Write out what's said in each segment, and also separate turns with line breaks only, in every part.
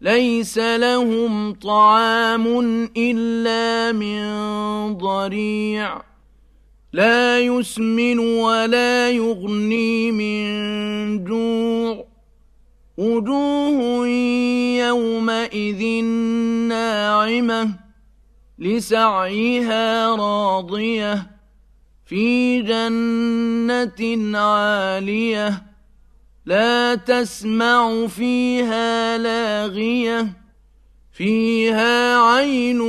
ليس لهم طعام إلا من ضريع. لا يسمن ولا يغني من جوع. وجوه يومئذ ناعمة لسعيها راضية في جنة عالية. لا تسمع فيها لاغية فيها عين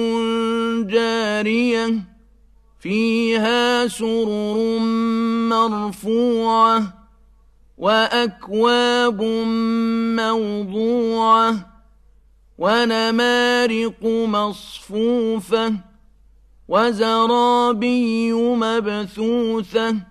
جارية فيها سرر مرفوعة وأكواب موضوعة ونمارق مصفوفة وزرابي مبثوثة